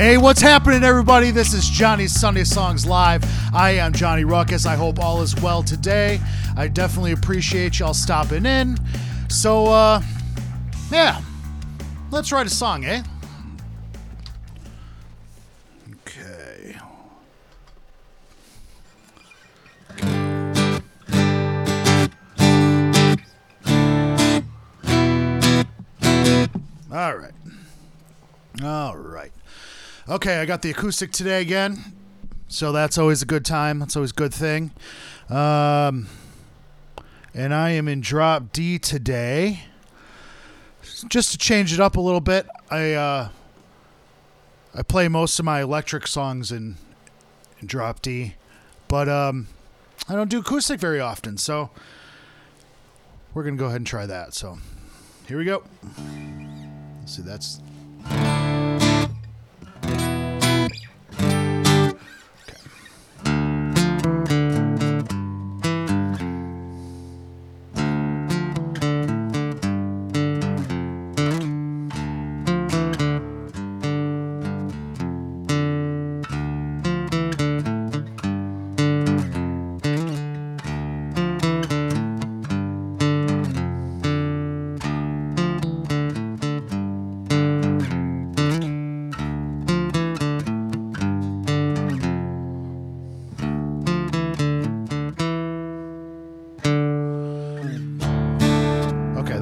Hey, what's happening, everybody? This is Johnny's Sunday Songs Live. I am Johnny Ruckus. I hope all is well today. I definitely appreciate y'all stopping in. So, uh, yeah, let's write a song, eh? Okay. All right. All right. Okay, I got the acoustic today again. So that's always a good time. That's always a good thing. Um, and I am in drop D today. Just to change it up a little bit, I uh, I play most of my electric songs in, in drop D, but um, I don't do acoustic very often. So we're gonna go ahead and try that. So here we go. Let's see, that's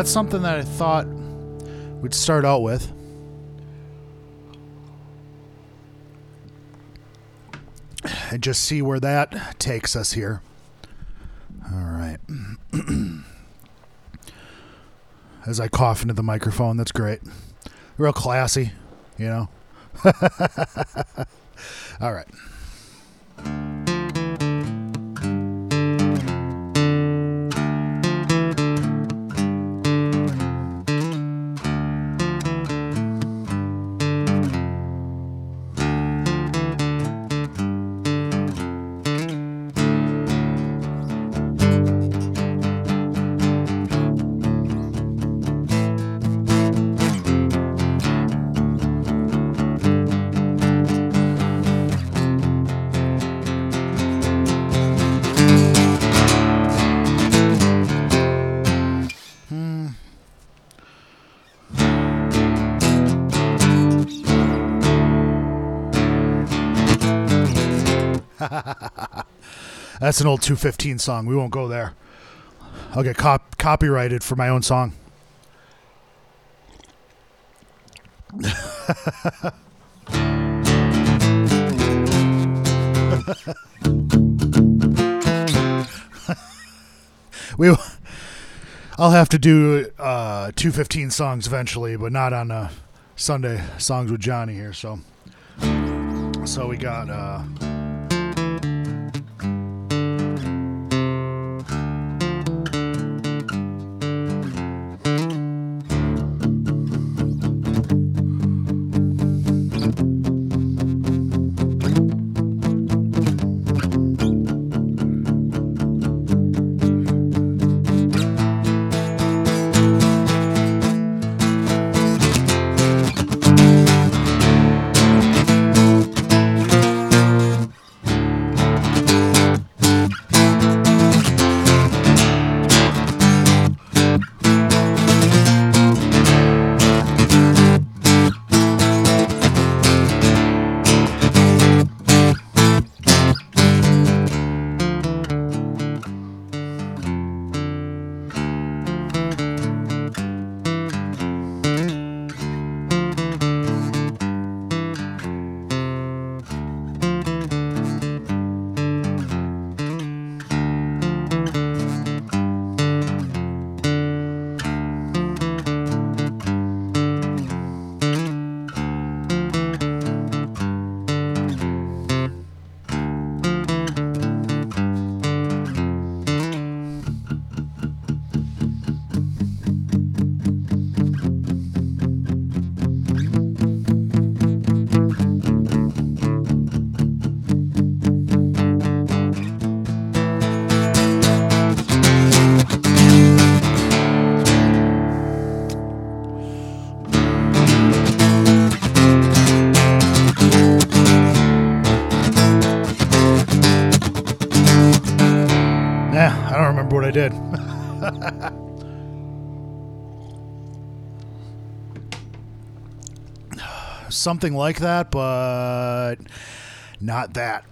that's something that I thought we'd start out with. And just see where that takes us here. All right. As I cough into the microphone, that's great. Real classy, you know. All right. That's an old 215 song. We won't go there. I'll get cop- copyrighted for my own song. we I'll have to do uh 215 songs eventually, but not on uh Sunday songs with Johnny here, so so we got uh I did. Something like that, but not that.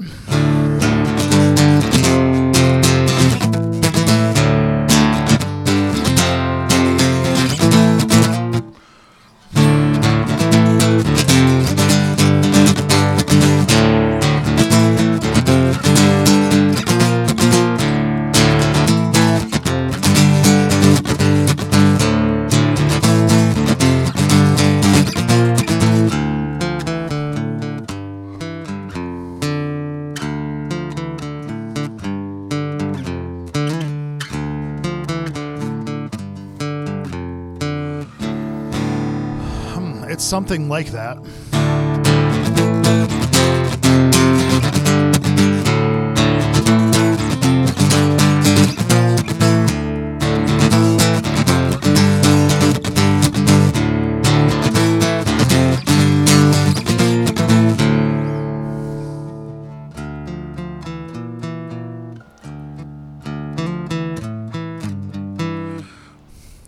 Something like that.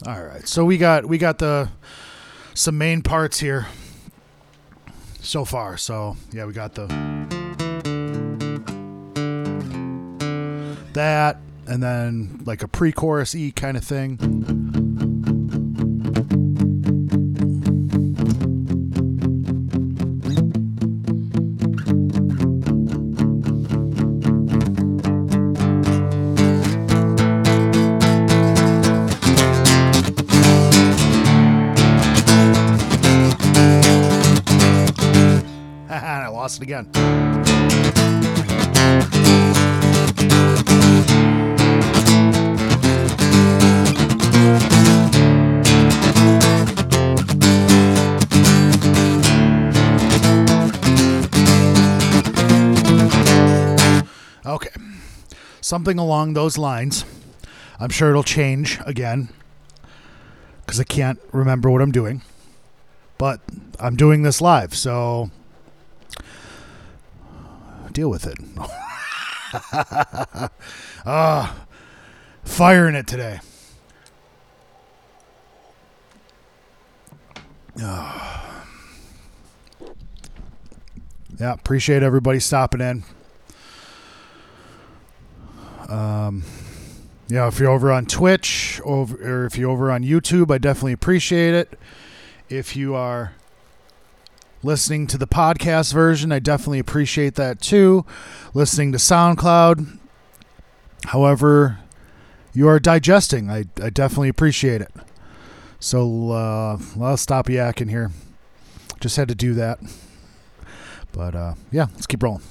All right. So we got we got the some main parts here so far. So yeah, we got the that and then like a pre-chorus E kind of thing. Again. Okay. Something along those lines. I'm sure it'll change again because I can't remember what I'm doing. But I'm doing this live, so deal with it. Ah, firing it today. Ah. yeah, appreciate everybody stopping in. Um, yeah, if you're over on Twitch over, or if you're over on YouTube, I definitely appreciate it. If you are listening to the podcast version, I definitely appreciate that too. Listening to SoundCloud, however, you are digesting, I, I definitely appreciate it. So uh, I'll stop yakking here. Just had to do that. But uh, yeah, let's keep rolling.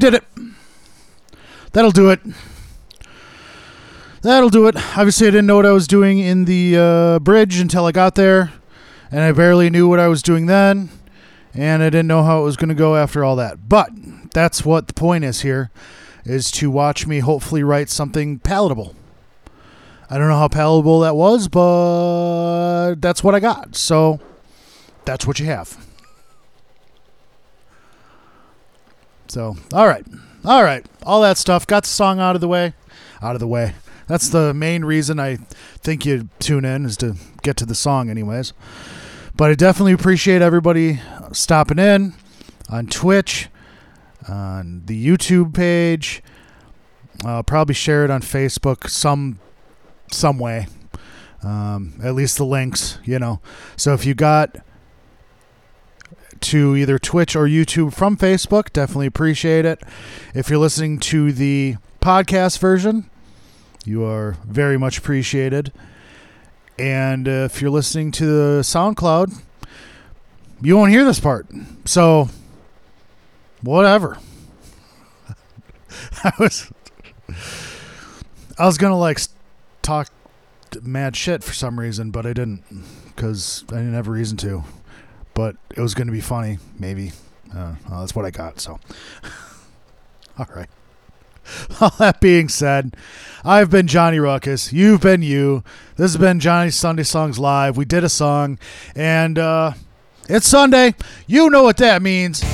Did it. That'll do it. That'll do it. Obviously, I didn't know what I was doing in the uh, bridge until I got there, and I barely knew what I was doing then, and I didn't know how it was going to go after all that. But that's what the point is here, is to watch me hopefully write something palatable. I don't know how palatable that was, but that's what I got. So that's what you have. So, all right. All right. All that stuff. Got the song out of the way. Out of the way. That's the main reason I think you tune in is to get to the song, anyways. But I definitely appreciate everybody stopping in on Twitch, on the YouTube page. I'll probably share it on Facebook some some way. Um, at least the links, you know. So if you got to either Twitch or YouTube from Facebook, definitely appreciate it. If you're listening to the podcast version, you are very much appreciated. And uh, if you're listening to the SoundCloud, you won't hear this part. So, whatever. I was, I was gonna like talk mad shit for some reason, but I didn't because I didn't have a reason to. But it was gonna be funny, maybe. Uh, well, that's what I got. So, all right. All that being said, I've been Johnny Ruckus. You've been you. This has been Johnny's Sunday Songs Live. We did a song, and uh, it's Sunday. You know what that means.